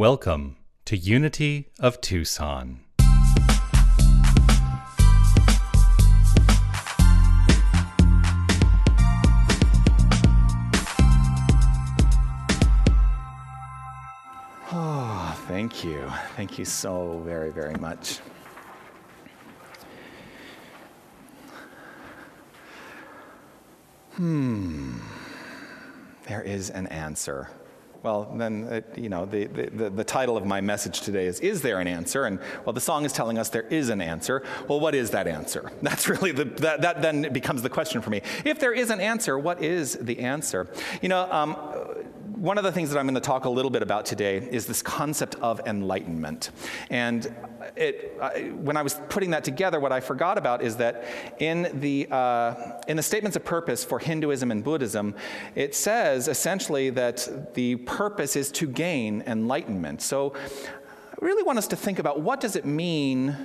Welcome to Unity of Tucson. Oh, thank you. Thank you so very, very much. Hmm. There is an answer. Well, then, it, you know, the, the, the title of my message today is Is There an Answer? And, well, the song is telling us there is an answer. Well, what is that answer? That's really the, that, that then becomes the question for me. If there is an answer, what is the answer? You know, um, one of the things that I'm going to talk a little bit about today is this concept of enlightenment. And it, I, when I was putting that together, what I forgot about is that in the, uh, in the statements of purpose for Hinduism and Buddhism, it says essentially that the purpose is to gain enlightenment. So I really want us to think about what does it mean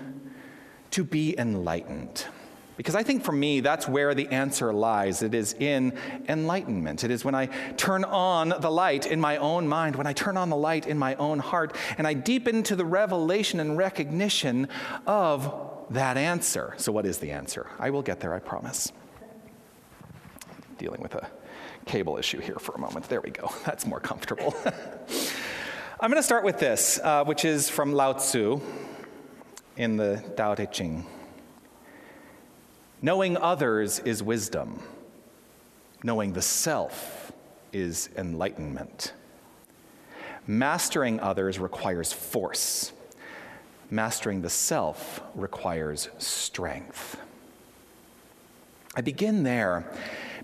to be enlightened? Because I think for me, that's where the answer lies. It is in enlightenment. It is when I turn on the light in my own mind, when I turn on the light in my own heart, and I deepen into the revelation and recognition of that answer. So, what is the answer? I will get there, I promise. Dealing with a cable issue here for a moment. There we go. That's more comfortable. I'm going to start with this, uh, which is from Lao Tzu in the Tao Te Ching. Knowing others is wisdom. Knowing the self is enlightenment. Mastering others requires force. Mastering the self requires strength. I begin there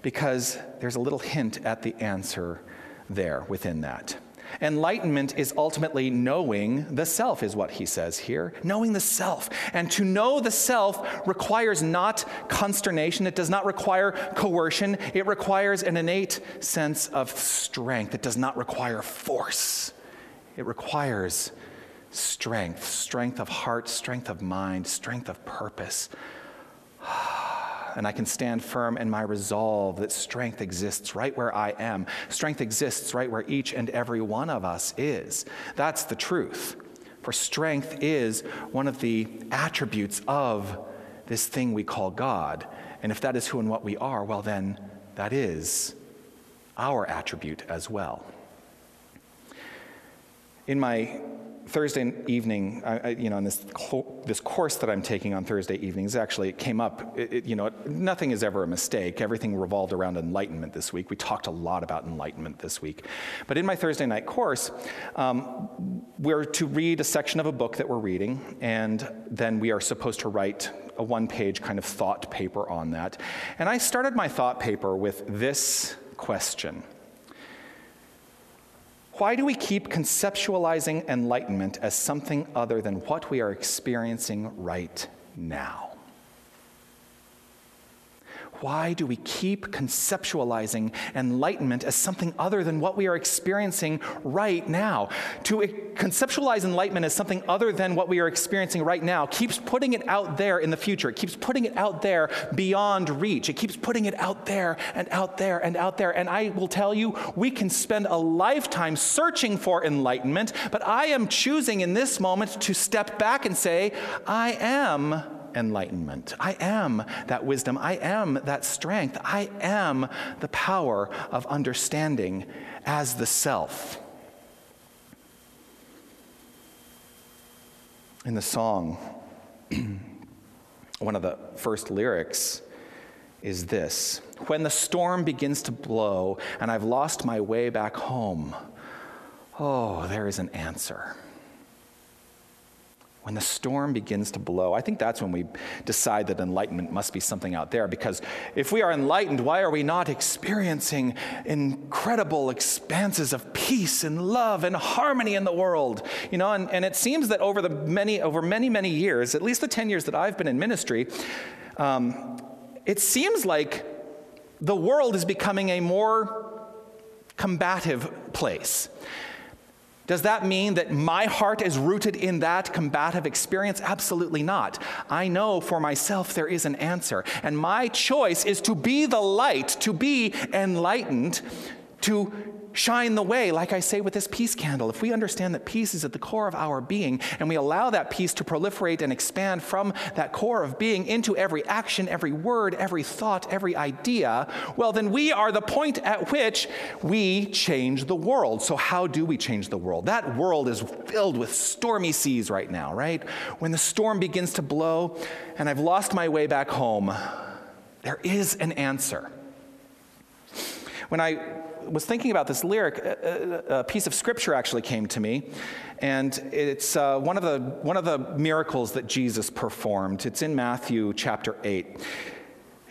because there's a little hint at the answer there within that. Enlightenment is ultimately knowing the self, is what he says here. Knowing the self. And to know the self requires not consternation, it does not require coercion, it requires an innate sense of strength. It does not require force, it requires strength strength of heart, strength of mind, strength of purpose. And I can stand firm in my resolve that strength exists right where I am. Strength exists right where each and every one of us is. That's the truth. For strength is one of the attributes of this thing we call God. And if that is who and what we are, well, then that is our attribute as well. In my Thursday evening, I, you know, in this, this course that I'm taking on Thursday evenings, actually, it came up, it, it, you know, nothing is ever a mistake. Everything revolved around enlightenment this week. We talked a lot about enlightenment this week. But in my Thursday night course, um, we're to read a section of a book that we're reading, and then we are supposed to write a one page kind of thought paper on that. And I started my thought paper with this question. Why do we keep conceptualizing enlightenment as something other than what we are experiencing right now? Why do we keep conceptualizing enlightenment as something other than what we are experiencing right now? To conceptualize enlightenment as something other than what we are experiencing right now keeps putting it out there in the future. It keeps putting it out there beyond reach. It keeps putting it out there and out there and out there. And I will tell you, we can spend a lifetime searching for enlightenment, but I am choosing in this moment to step back and say, I am enlightenment. I am that wisdom. I am that strength. I am the power of understanding as the self. In the song, one of the first lyrics is this When the storm begins to blow and I've lost my way back home, oh, there is an answer when the storm begins to blow, I think that's when we decide that enlightenment must be something out there. Because if we are enlightened, why are we not experiencing incredible expanses of peace and love and harmony in the world? You know, and, and it seems that over the many, over many, many years, at least the 10 years that I've been in ministry, um, it seems like the world is becoming a more combative place. Does that mean that my heart is rooted in that combative experience? Absolutely not. I know for myself there is an answer. And my choice is to be the light, to be enlightened, to shine the way, like I say with this peace candle, if we understand that peace is at the core of our being and we allow that peace to proliferate and expand from that core of being into every action, every word, every thought, every idea, well, then we are the point at which we change the world. So, how do we change the world? That world is filled with stormy seas right now, right? When the storm begins to blow and I've lost my way back home, there is an answer. When I was thinking about this lyric, a, a, piece of scripture actually came to me, and it's uh, one, of the, one of the miracles that Jesus performed. It's in Matthew chapter 8.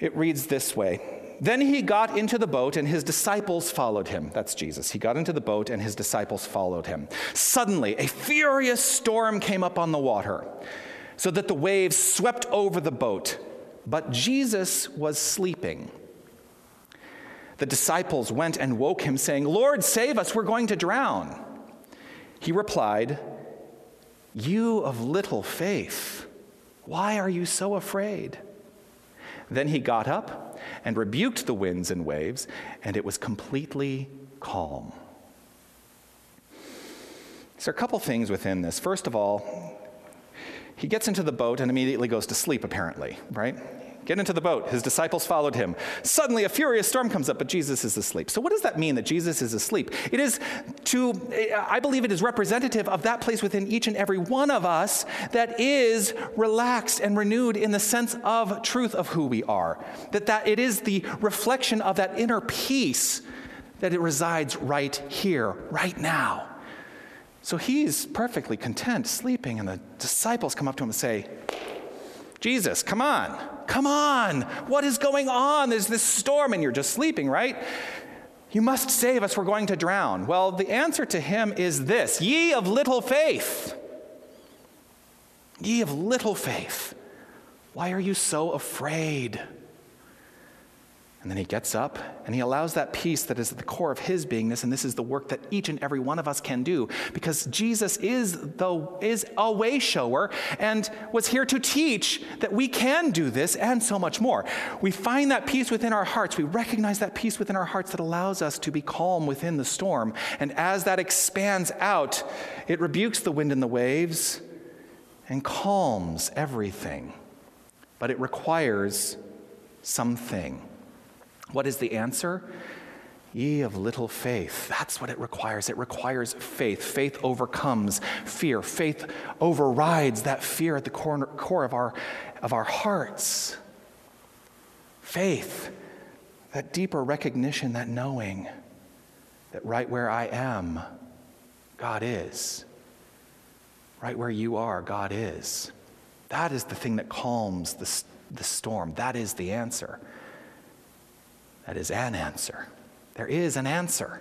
It reads this way Then he got into the boat, and his disciples followed him. That's Jesus. He got into the boat, and his disciples followed him. Suddenly, a furious storm came up on the water, so that the waves swept over the boat. But Jesus was sleeping. The disciples went and woke him, saying, Lord, save us, we're going to drown. He replied, You of little faith, why are you so afraid? Then he got up and rebuked the winds and waves, and it was completely calm. So, a couple things within this. First of all, he gets into the boat and immediately goes to sleep, apparently, right? Get into the boat. His disciples followed him. Suddenly, a furious storm comes up, but Jesus is asleep. So, what does that mean that Jesus is asleep? It is to, I believe it is representative of that place within each and every one of us that is relaxed and renewed in the sense of truth of who we are. That, that it is the reflection of that inner peace that it resides right here, right now. So he's perfectly content sleeping, and the disciples come up to him and say, Jesus, come on, come on. What is going on? There's this storm and you're just sleeping, right? You must save us, we're going to drown. Well, the answer to him is this Ye of little faith. Ye of little faith. Why are you so afraid? And then he gets up and he allows that peace that is at the core of his beingness, and this is the work that each and every one of us can do because Jesus is, the, is a way shower and was here to teach that we can do this and so much more. We find that peace within our hearts. We recognize that peace within our hearts that allows us to be calm within the storm. And as that expands out, it rebukes the wind and the waves and calms everything. But it requires something. What is the answer? Ye of little faith. That's what it requires. It requires faith. Faith overcomes fear. Faith overrides that fear at the core, core of, our, of our hearts. Faith, that deeper recognition, that knowing that right where I am, God is. Right where you are, God is. That is the thing that calms the, the storm. That is the answer. That is an answer. There is an answer.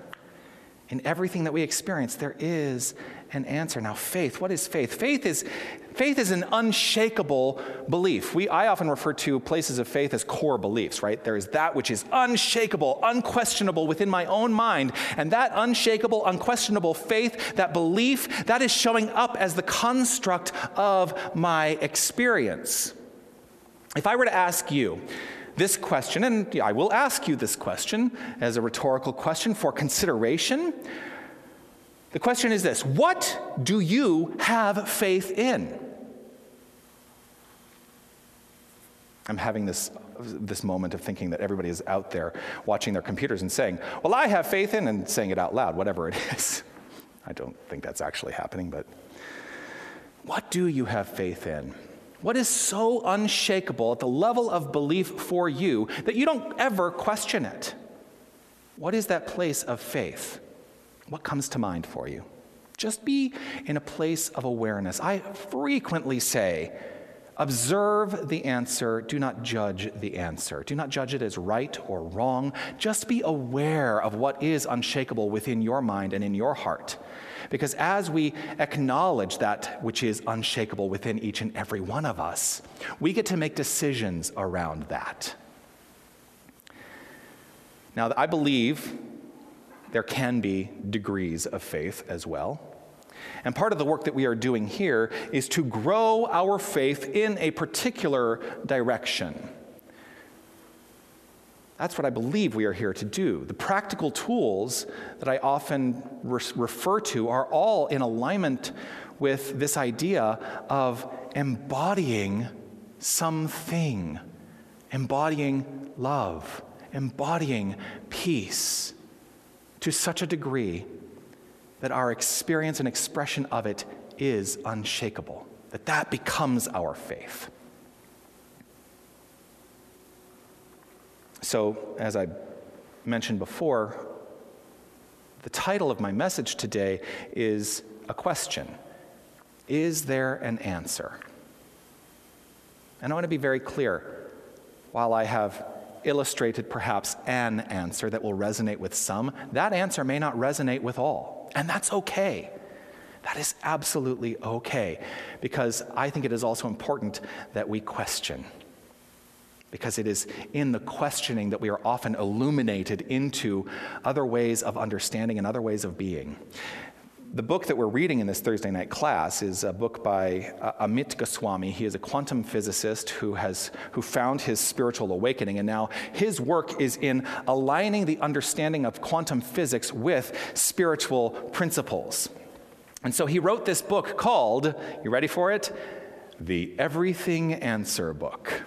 In everything that we experience, there is an answer. Now, faith, what is faith? Faith is, faith is an unshakable belief. We, I often refer to places of faith as core beliefs, right? There is that which is unshakable, unquestionable within my own mind. And that unshakable, unquestionable faith, that belief, that is showing up as the construct of my experience. If I were to ask you, this question, and I will ask you this question as a rhetorical question for consideration. The question is this What do you have faith in? I'm having this, this moment of thinking that everybody is out there watching their computers and saying, Well, I have faith in, and saying it out loud, whatever it is. I don't think that's actually happening, but what do you have faith in? What is so unshakable at the level of belief for you that you don't ever question it? What is that place of faith? What comes to mind for you? Just be in a place of awareness. I frequently say, Observe the answer, do not judge the answer. Do not judge it as right or wrong. Just be aware of what is unshakable within your mind and in your heart. Because as we acknowledge that which is unshakable within each and every one of us, we get to make decisions around that. Now, I believe there can be degrees of faith as well. And part of the work that we are doing here is to grow our faith in a particular direction. That's what I believe we are here to do. The practical tools that I often re- refer to are all in alignment with this idea of embodying something, embodying love, embodying peace to such a degree that our experience and expression of it is unshakable, that that becomes our faith. So, as I mentioned before, the title of my message today is a question Is there an answer? And I want to be very clear. While I have illustrated perhaps an answer that will resonate with some, that answer may not resonate with all. And that's okay. That is absolutely okay. Because I think it is also important that we question because it is in the questioning that we are often illuminated into other ways of understanding and other ways of being. The book that we're reading in this Thursday night class is a book by uh, Amit Goswami. He is a quantum physicist who, has, who found his spiritual awakening, and now his work is in aligning the understanding of quantum physics with spiritual principles. And so he wrote this book called, you ready for it? The Everything Answer Book.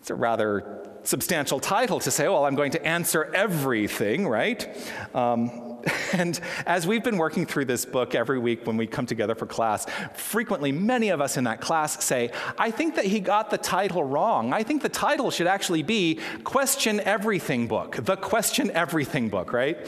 It's a rather substantial title to say, well, I'm going to answer everything, right? Um, and as we've been working through this book every week when we come together for class, frequently many of us in that class say, I think that he got the title wrong. I think the title should actually be Question Everything Book, the Question Everything Book, right?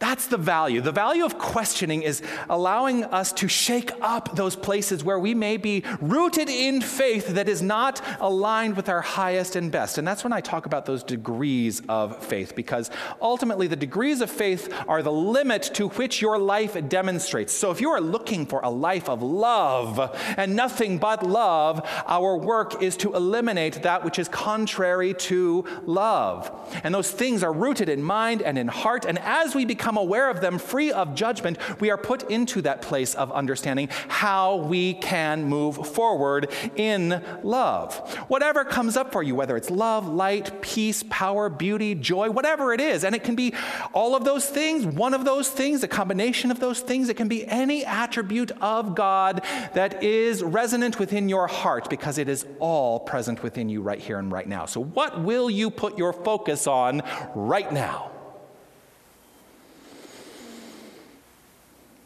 That's the value. The value of questioning is allowing us to shake up those places where we may be rooted in faith that is not aligned with our highest and best. And that's when I talk about those degrees of faith, because ultimately the degrees of faith are the limit to which your life demonstrates. So if you are looking for a life of love and nothing but love, our work is to eliminate that which is contrary to love. And those things are rooted in mind and in heart. And as we become become aware of them free of judgment, we are put into that place of understanding how we can move forward in love. Whatever comes up for you, whether it's love, light, peace, power, beauty, joy, whatever it is, and it can be all of those things, one of those things, a combination of those things, it can be any attribute of God that is resonant within your heart because it is all present within you right here and right now. So, what will you put your focus on right now?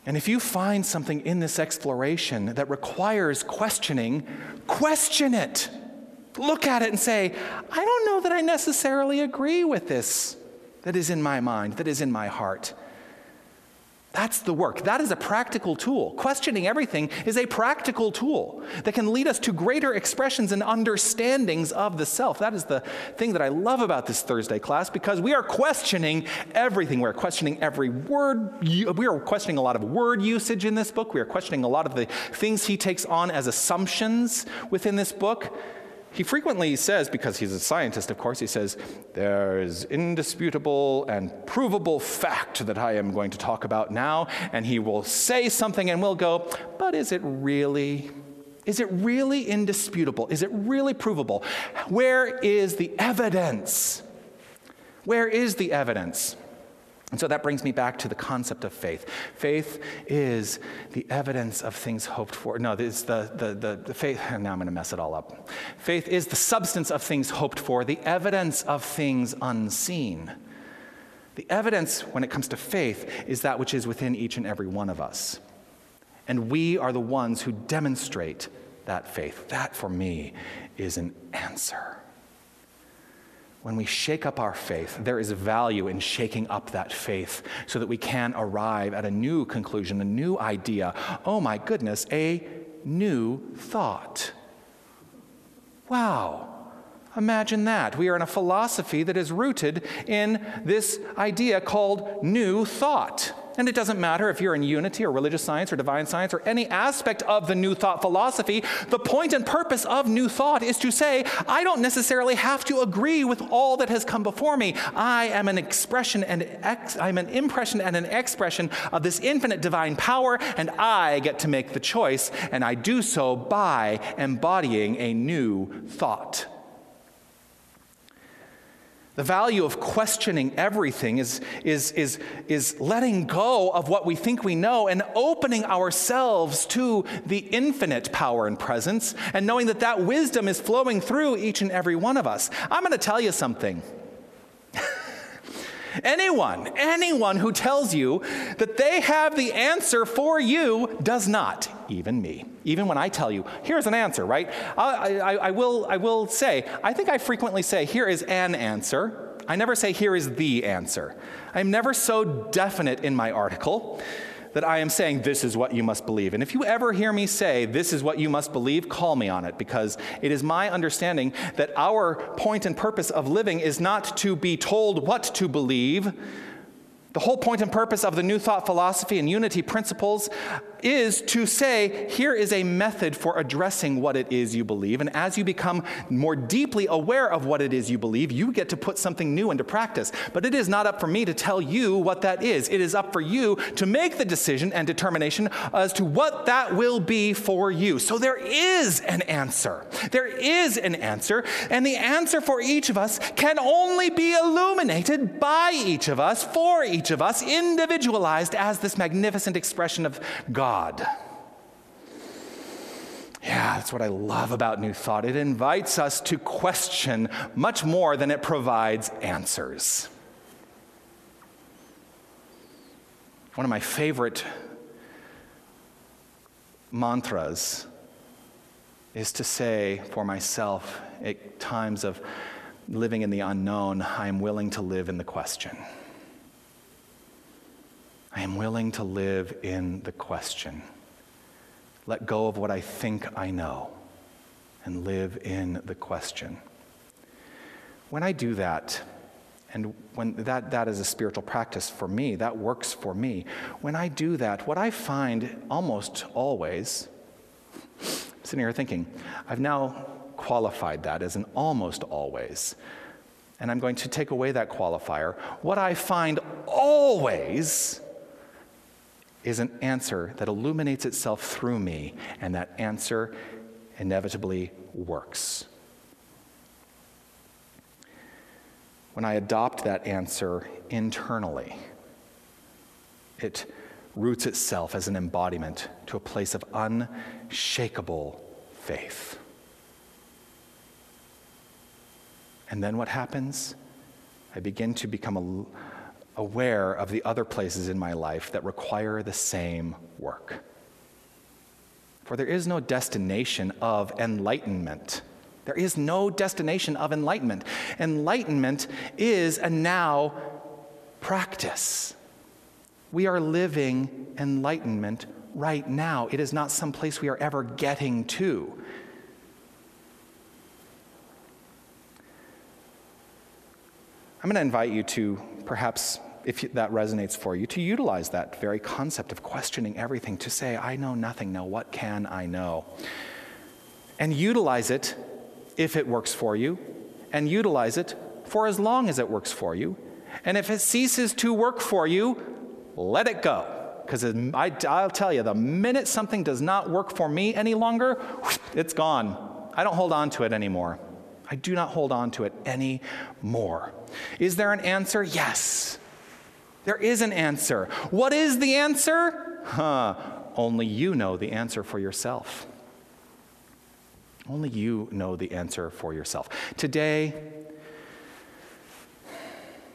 And if you find something in this exploration that requires questioning, question it. Look at it and say, I don't know that I necessarily agree with this that is in my mind, that is in my heart. That's the work. That is a practical tool. Questioning everything is a practical tool that can lead us to greater expressions and understandings of the self. That is the thing that I love about this Thursday class because we are questioning everything. We're questioning every word. We are questioning a lot of word usage in this book. We are questioning a lot of the things he takes on as assumptions within this book. He frequently says, because he's a scientist, of course, he says, There's indisputable and provable fact that I am going to talk about now. And he will say something and we'll go, But is it really? Is it really indisputable? Is it really provable? Where is the evidence? Where is the evidence? And so that brings me back to the concept of faith. Faith is the evidence of things hoped for. No, it's the, the, the, the faith, now I'm going to mess it all up. Faith is the substance of things hoped for, the evidence of things unseen. The evidence, when it comes to faith, is that which is within each and every one of us. And we are the ones who demonstrate that faith. That, for me, is an answer when we shake up our faith, there is value in shaking up that faith so that we can arrive at a new conclusion, a new idea. Oh my goodness, a new thought. Wow. Imagine that. We are in a philosophy that is rooted in this idea called new thought. And it doesn't matter if you're in unity or religious science or divine science or any aspect of the New Thought philosophy. The point and purpose of New Thought is to say, I don't necessarily have to agree with all that has come before me. I am an expression and ex- I'm an impression and an expression of this infinite divine power, and I get to make the choice, and I do so by embodying a new thought. The value of questioning everything is, is, is, is letting go of what we think we know and opening ourselves to the infinite power and presence and knowing that that wisdom is flowing through each and every one of us. I'm going to tell you something. Anyone, anyone who tells you that they have the answer for you does not, even me. Even when I tell you, here's an answer, right? I, I, I, will, I will say, I think I frequently say, here is an answer. I never say, here is the answer. I'm never so definite in my article that I am saying this is what you must believe. And if you ever hear me say this is what you must believe, call me on it because it is my understanding that our point and purpose of living is not to be told what to believe. The whole point and purpose of the New Thought philosophy and unity principles is to say, here is a method for addressing what it is you believe. And as you become more deeply aware of what it is you believe, you get to put something new into practice. But it is not up for me to tell you what that is. It is up for you to make the decision and determination as to what that will be for you. So there is an answer. There is an answer. And the answer for each of us can only be illuminated by each of us, for each of us, individualized as this magnificent expression of. God. Yeah, that's what I love about New Thought. It invites us to question much more than it provides answers. One of my favorite mantras is to say for myself at times of living in the unknown, I am willing to live in the question. I am willing to live in the question. Let go of what I think I know and live in the question. When I do that, and when that, that is a spiritual practice for me, that works for me. When I do that, what I find almost always, I'm sitting here thinking, I've now qualified that as an almost always. And I'm going to take away that qualifier. What I find always is an answer that illuminates itself through me, and that answer inevitably works. When I adopt that answer internally, it roots itself as an embodiment to a place of unshakable faith. And then what happens? I begin to become a aware of the other places in my life that require the same work. For there is no destination of enlightenment. There is no destination of enlightenment. Enlightenment is a now practice. We are living enlightenment right now. It is not some place we are ever getting to. I'm going to invite you to perhaps if that resonates for you, to utilize that very concept of questioning everything, to say, I know nothing, now what can I know? And utilize it if it works for you, and utilize it for as long as it works for you. And if it ceases to work for you, let it go. Because I'll tell you, the minute something does not work for me any longer, it's gone. I don't hold on to it anymore. I do not hold on to it anymore. Is there an answer? Yes. There is an answer. What is the answer? Huh. Only you know the answer for yourself. Only you know the answer for yourself. Today,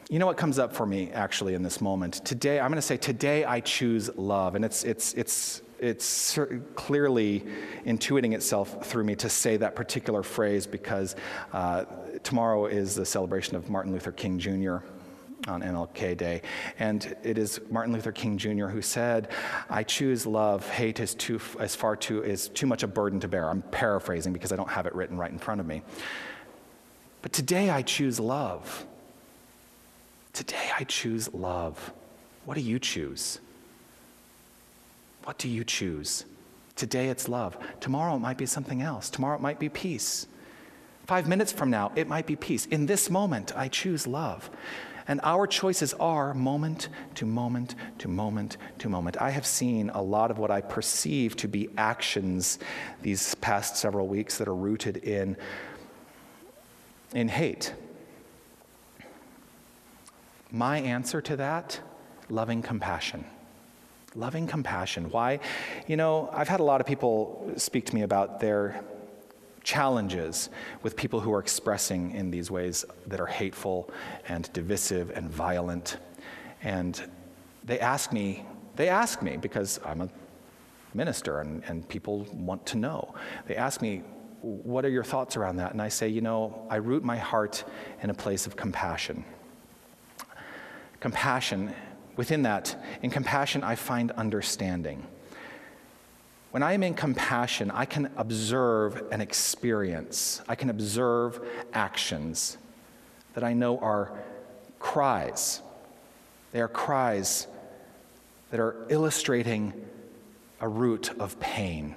you know what comes up for me actually in this moment? Today, I'm going to say, today I choose love. And it's, it's, it's, it's clearly intuiting itself through me to say that particular phrase because uh, tomorrow is the celebration of Martin Luther King Jr on MLK Day. And it is Martin Luther King Jr. who said, I choose love. Hate is too, as far too, is too much a burden to bear. I'm paraphrasing because I don't have it written right in front of me. But today I choose love. Today I choose love. What do you choose? What do you choose? Today it's love. Tomorrow it might be something else. Tomorrow it might be peace. Five minutes from now, it might be peace. In this moment, I choose love. And our choices are moment to moment to moment to moment. I have seen a lot of what I perceive to be actions these past several weeks that are rooted in, in hate. My answer to that loving compassion. Loving compassion. Why? You know, I've had a lot of people speak to me about their challenges with people who are expressing in these ways that are hateful and divisive and violent. And they ask me, they ask me because I'm a minister and, and people want to know. They ask me, what are your thoughts around that? And I say, you know, I root my heart in a place of compassion. Compassion, within that, in compassion, I find understanding. When I am in compassion, I can observe an experience, I can observe actions that I know are cries. They are cries that are illustrating a root of pain.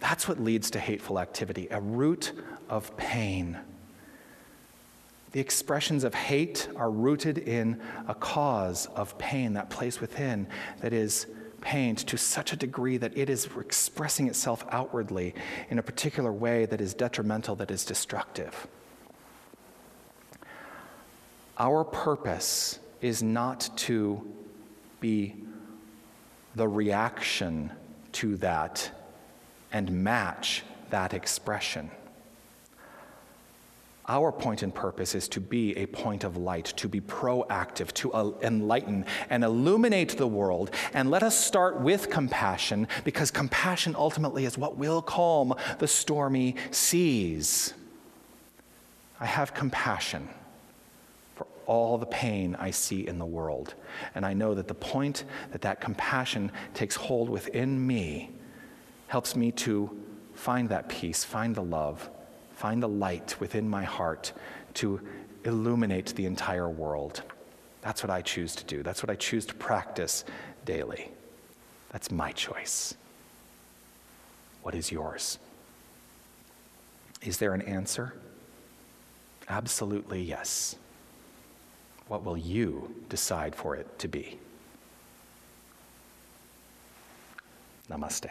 That's what leads to hateful activity, a root of pain. The expressions of hate are rooted in a cause of pain, that place within that is pained to such a degree that it is expressing itself outwardly in a particular way that is detrimental, that is destructive. Our purpose is not to be the reaction to that and match that expression. Our point and purpose is to be a point of light, to be proactive, to uh, enlighten and illuminate the world. And let us start with compassion, because compassion ultimately is what will calm the stormy seas. I have compassion for all the pain I see in the world. And I know that the point that that compassion takes hold within me helps me to find that peace, find the love find the light within my heart to illuminate the entire world. That's what I choose to do. That's what I choose to practice daily. That's my choice. What is yours? Is there an answer? Absolutely yes. What will you decide for it to be? Namaste.